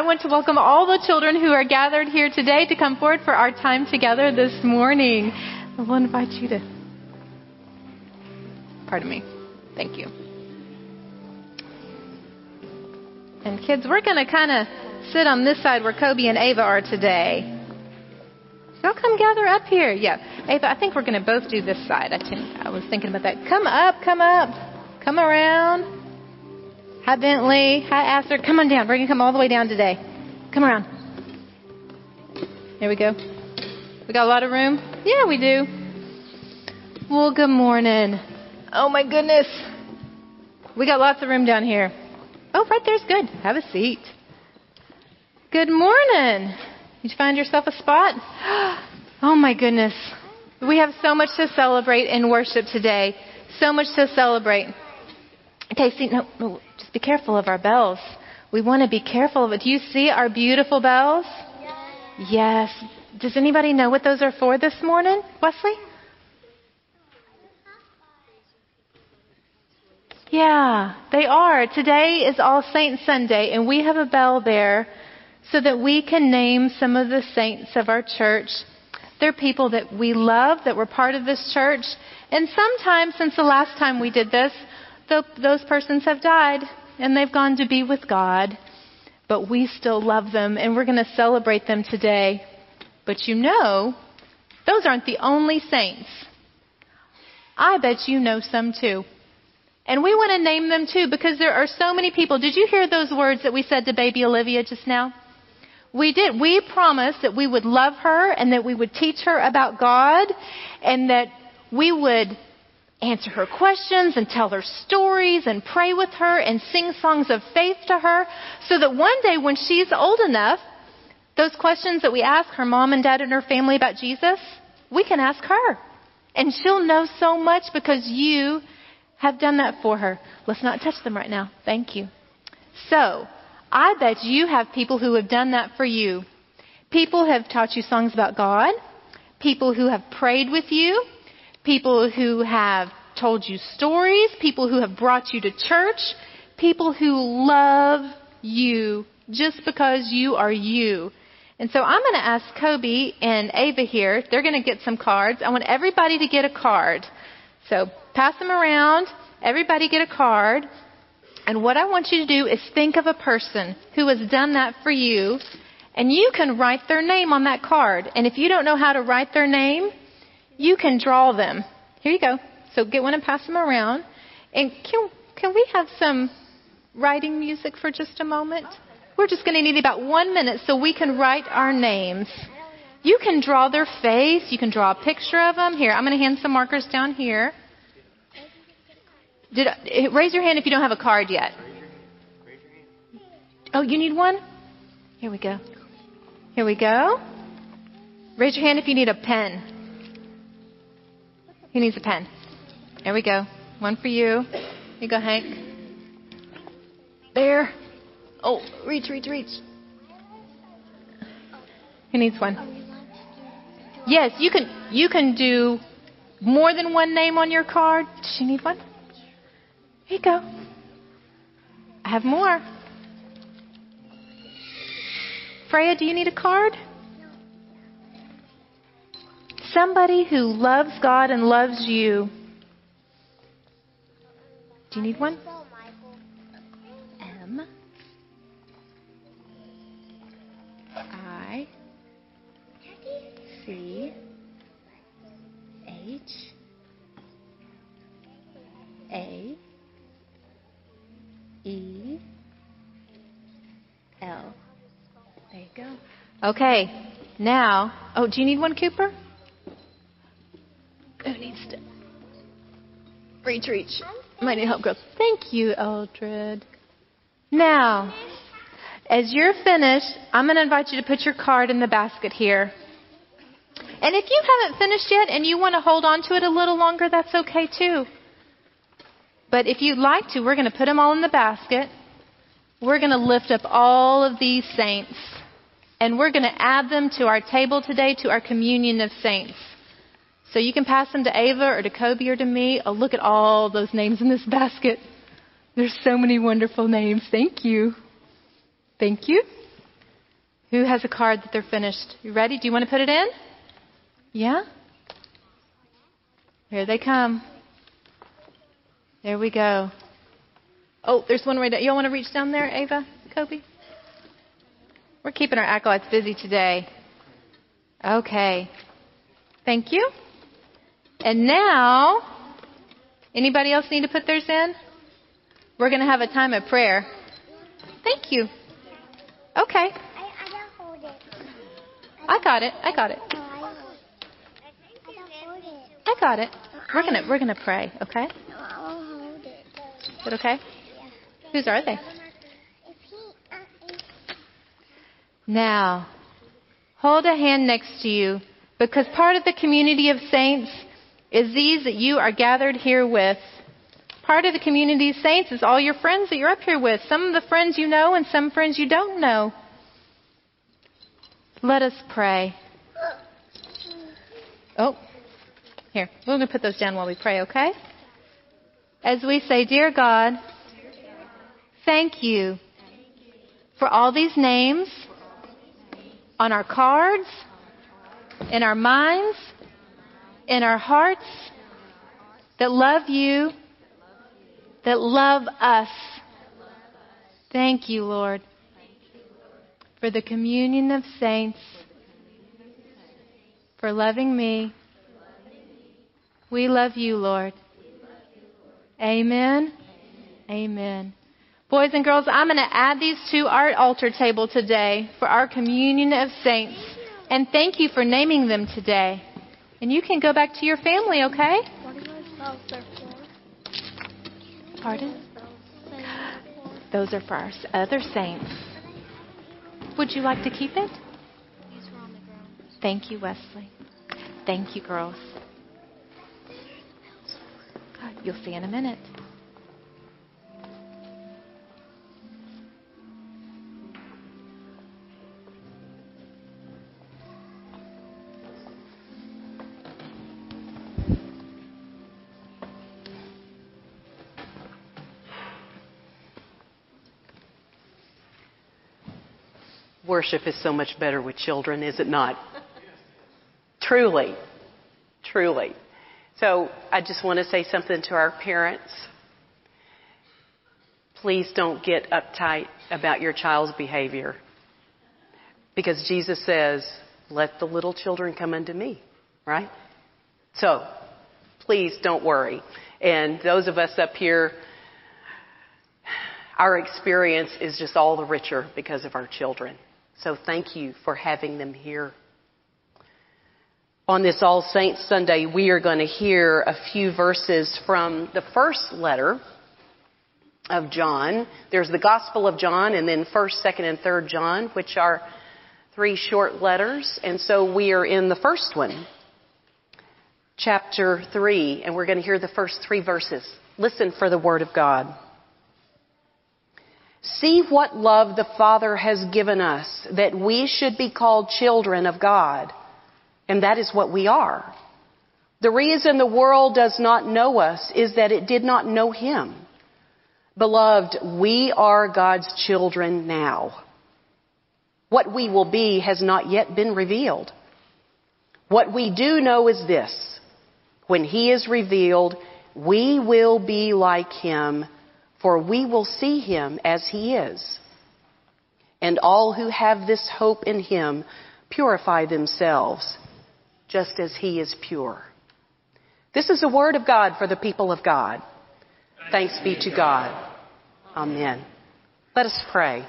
I want to welcome all the children who are gathered here today to come forward for our time together this morning. I will invite you to. Pardon me. Thank you. And kids, we're going to kind of sit on this side where Kobe and Ava are today. Y'all come gather up here. Yeah. Ava, I think we're going to both do this side. I, I was thinking about that. Come up, come up. Come around. Hi, Bentley. Hi, Astor. Come on down. We're going to come all the way down today. Come around. Here we go. We got a lot of room? Yeah, we do. Well, good morning. Oh, my goodness. We got lots of room down here. Oh, right there's good. Have a seat. Good morning. Did you find yourself a spot? Oh my goodness. We have so much to celebrate in worship today. So much to celebrate. Okay, see, no, no just be careful of our bells. We want to be careful of it. Do you see our beautiful bells? Yes. yes. Does anybody know what those are for this morning? Wesley? Yeah, they are. Today is All Saints Sunday, and we have a bell there so that we can name some of the saints of our church. They're people that we love, that were part of this church. And sometimes, since the last time we did this, those persons have died and they've gone to be with God. But we still love them, and we're going to celebrate them today. But you know, those aren't the only saints. I bet you know some too. And we want to name them too because there are so many people. Did you hear those words that we said to baby Olivia just now? We did. We promised that we would love her and that we would teach her about God and that we would answer her questions and tell her stories and pray with her and sing songs of faith to her so that one day when she's old enough, those questions that we ask her mom and dad and her family about Jesus, we can ask her. And she'll know so much because you have done that for her. Let's not touch them right now. Thank you. So, I bet you have people who have done that for you. People have taught you songs about God. People who have prayed with you. People who have told you stories. People who have brought you to church. People who love you just because you are you. And so I'm going to ask Kobe and Ava here. They're going to get some cards. I want everybody to get a card. So pass them around. Everybody get a card. And what I want you to do is think of a person who has done that for you, and you can write their name on that card. And if you don't know how to write their name, you can draw them. Here you go. So get one and pass them around. And can, can we have some writing music for just a moment? We're just going to need about one minute so we can write our names. You can draw their face. You can draw a picture of them. Here, I'm going to hand some markers down here. Did I, raise your hand if you don't have a card yet. Oh, you need one? Here we go. Here we go. Raise your hand if you need a pen. Who needs a pen? There we go. One for you. Here you go, Hank. There. Oh, reach, reach, reach. Who needs one? Yes, you can. You can do more than one name on your card. Does she need one? Here you go. I have more. Freya, do you need a card? Somebody who loves God and loves you. Do you need one? M I C H A E L. There you go. Okay, now, oh, do you need one, Cooper? Who needs to? Reach, reach. Might need help, girls. Thank you, Eldred. Now, as you're finished, I'm going to invite you to put your card in the basket here. And if you haven't finished yet and you want to hold on to it a little longer, that's okay too. But if you'd like to, we're going to put them all in the basket. We're going to lift up all of these saints. And we're going to add them to our table today, to our communion of saints. So you can pass them to Ava or to Kobe or to me. Oh, look at all those names in this basket. There's so many wonderful names. Thank you. Thank you. Who has a card that they're finished? You ready? Do you want to put it in? Yeah? Here they come. There we go. Oh, there's one right there. You all want to reach down there, Ava, Kobe? We're keeping our acolytes busy today. Okay. Thank you. And now, anybody else need to put theirs in? We're going to have a time of prayer. Thank you. Okay. I got it. I got it. I got it. We're gonna we're gonna pray. Okay. Is it okay? Whose are they? Now, hold a hand next to you because part of the community of saints is these that you are gathered here with. Part of the community of saints is all your friends that you're up here with. Some of the friends you know and some friends you don't know. Let us pray. Oh, here. We're going to put those down while we pray, okay? As we say, Dear God, thank you for all these names on our cards, in our minds, in our hearts that love you, that love us. Thank you, Lord, for the communion of saints, for loving me. We love you, Lord. Amen. Amen. Boys and girls, I'm going to add these to our altar table today for our communion of saints. And thank you for naming them today. And you can go back to your family, okay? Pardon? Those are for our other saints. Would you like to keep it? Thank you, Wesley. Thank you, girls. You'll see in a minute. Worship is so much better with children, is it not? Truly. Truly. So I just want to say something to our parents. Please don't get uptight about your child's behavior. Because Jesus says, let the little children come unto me, right? So please don't worry. And those of us up here, our experience is just all the richer because of our children. So thank you for having them here. On this All Saints Sunday, we are going to hear a few verses from the first letter of John. There's the Gospel of John and then 1st, 2nd, and 3rd John, which are three short letters. And so we are in the first one, chapter 3, and we're going to hear the first three verses. Listen for the Word of God. See what love the Father has given us, that we should be called children of God. And that is what we are. The reason the world does not know us is that it did not know Him. Beloved, we are God's children now. What we will be has not yet been revealed. What we do know is this. When He is revealed, we will be like Him for we will see him as he is. And all who have this hope in him purify themselves, just as he is pure. This is the word of God for the people of God. Thanks be to God. Amen. Let us pray.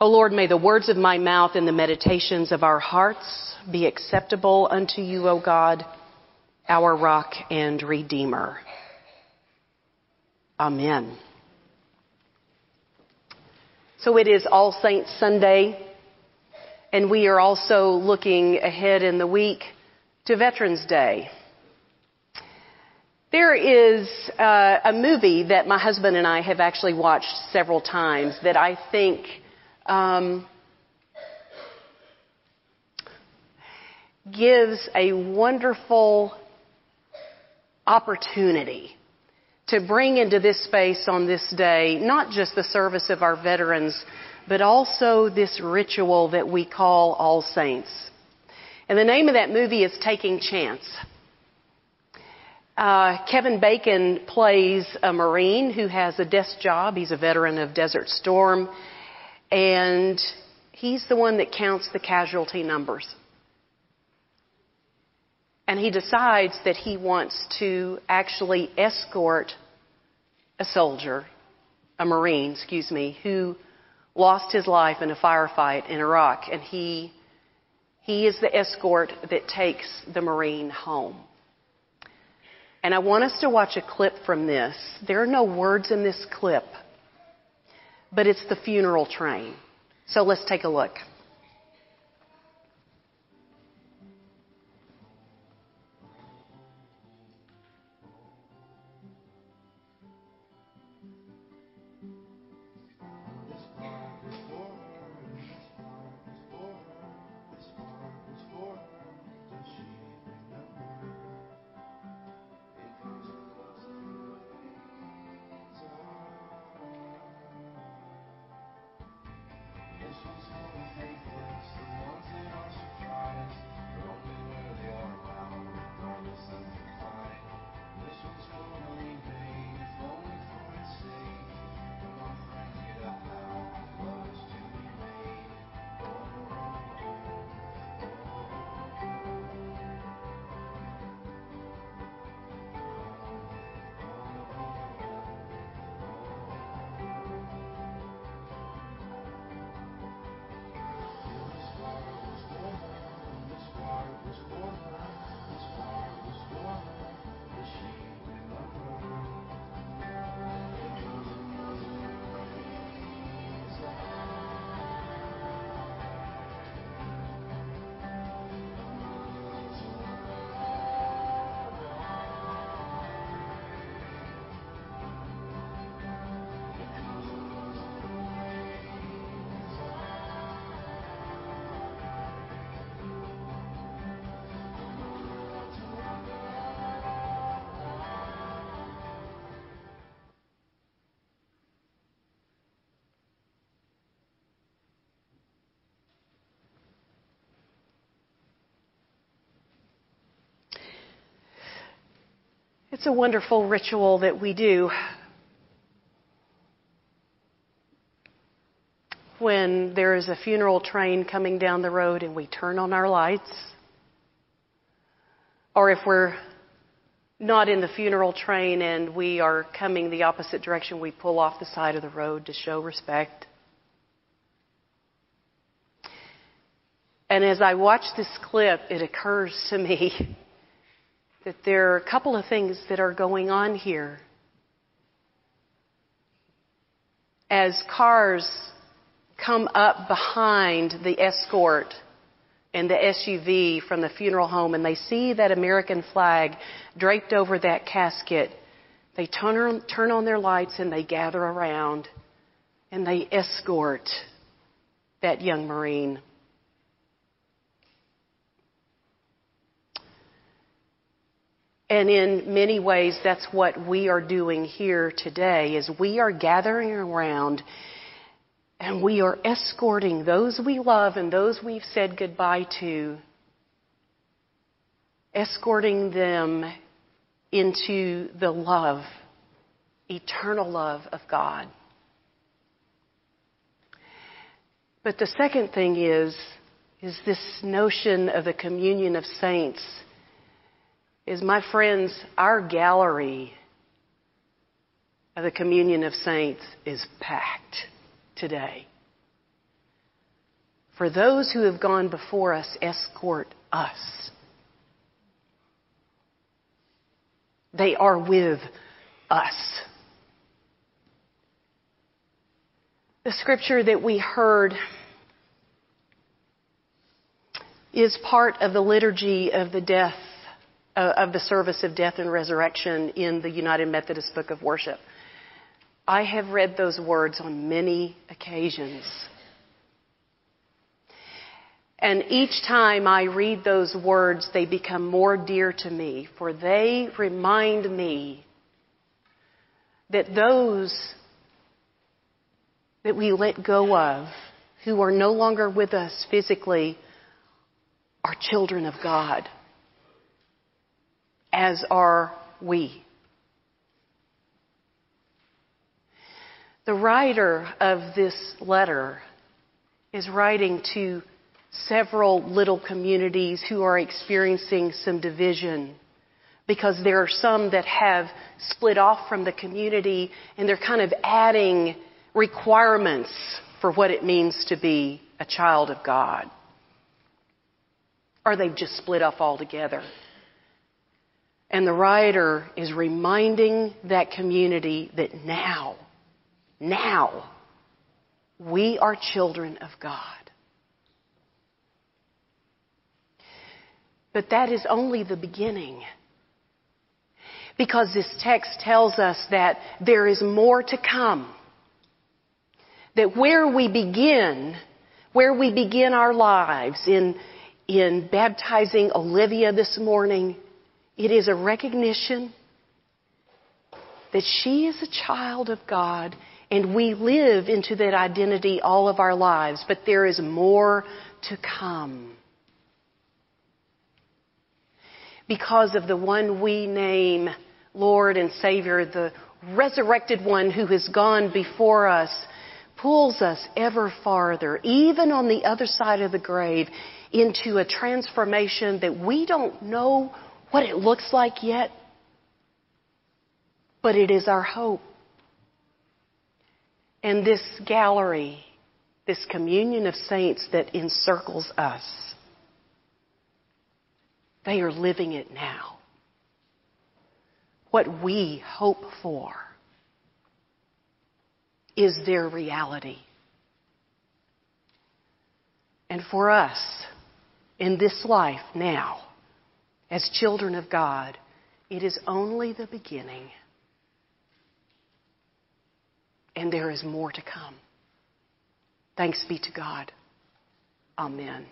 O Lord, may the words of my mouth and the meditations of our hearts be acceptable unto you, O God, our rock and redeemer. Amen. So it is All Saints Sunday, and we are also looking ahead in the week to Veterans Day. There is uh, a movie that my husband and I have actually watched several times that I think um, gives a wonderful opportunity to bring into this space on this day not just the service of our veterans, but also this ritual that we call All Saints. And the name of that movie is Taking Chance. Uh, Kevin Bacon plays a Marine who has a desk job. He's a veteran of Desert Storm. And he's the one that counts the casualty numbers. And he decides that he wants to actually escort a soldier, a Marine, excuse me, who lost his life in a firefight in Iraq. And he, he is the escort that takes the Marine home. And I want us to watch a clip from this. There are no words in this clip, but it's the funeral train. So let's take a look. It's a wonderful ritual that we do when there is a funeral train coming down the road and we turn on our lights. Or if we're not in the funeral train and we are coming the opposite direction, we pull off the side of the road to show respect. And as I watch this clip, it occurs to me that there are a couple of things that are going on here. As cars come up behind the escort and the SUV from the funeral home and they see that American flag draped over that casket, they turn, turn on their lights and they gather around and they escort that young Marine. And in many ways, that's what we are doing here today is we are gathering around and we are escorting those we love and those we've said goodbye to, escorting them into the love, eternal love of God. But the second thing is, is this notion of the communion of saints is, my friends, our gallery of the communion of saints is packed today. For those who have gone before us, escort us. They are with us. The scripture that we heard is part of the liturgy of the death uh, of the service of death and resurrection in the United Methodist Book of Worship. I have read those words on many occasions. And each time I read those words, they become more dear to me, for they remind me that those that we let go of, who are no longer with us physically, are children of God, as are we. The writer of this letter is writing to several little communities who are experiencing some division because there are some that have split off from the community and they're kind of adding requirements for what it means to be a child of God. Or they've just split off altogether. And the writer is reminding that community that now, now, we are children of God. But that is only the beginning. Because this text tells us that there is more to come. That where we begin, where we begin our lives in, in baptizing Olivia this morning, it is a recognition that she is a child of God and we live into that identity all of our lives, but there is more to come. Because of the one we name Lord and Savior, the resurrected one who has gone before us, pulls us ever farther, even on the other side of the grave, into a transformation that we don't know what it looks like yet, but it is our hope. And this gallery, this communion of saints that encircles us, they are living it now. What we hope for is their reality. And for us, in this life now, as children of God, it is only the beginning. And there is more to come. Thanks be to God. Amen.